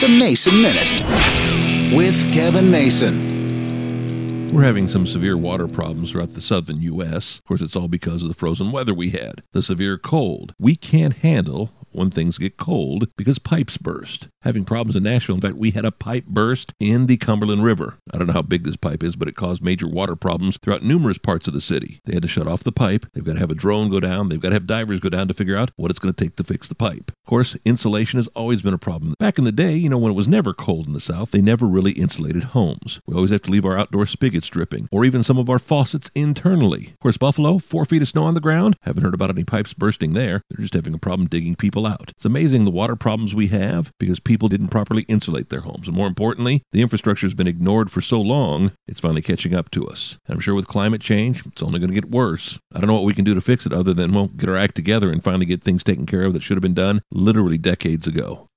The Mason Minute with Kevin Mason. We're having some severe water problems throughout the southern U.S. Of course, it's all because of the frozen weather we had, the severe cold. We can't handle when things get cold because pipes burst. Having problems in Nashville. In fact, we had a pipe burst in the Cumberland River. I don't know how big this pipe is, but it caused major water problems throughout numerous parts of the city. They had to shut off the pipe. They've got to have a drone go down. They've got to have divers go down to figure out what it's going to take to fix the pipe. Of course, insulation has always been a problem. Back in the day, you know, when it was never cold in the South, they never really insulated homes. We always have to leave our outdoor spigots dripping, or even some of our faucets internally. Of course, Buffalo, four feet of snow on the ground. Haven't heard about any pipes bursting there. They're just having a problem digging people out. It's amazing the water problems we have because people didn't properly insulate their homes. And more importantly, the infrastructure has been ignored for so long, it's finally catching up to us. And I'm sure with climate change, it's only going to get worse. I don't know what we can do to fix it other than, well, get our act together and finally get things taken care of that should have been done literally decades ago.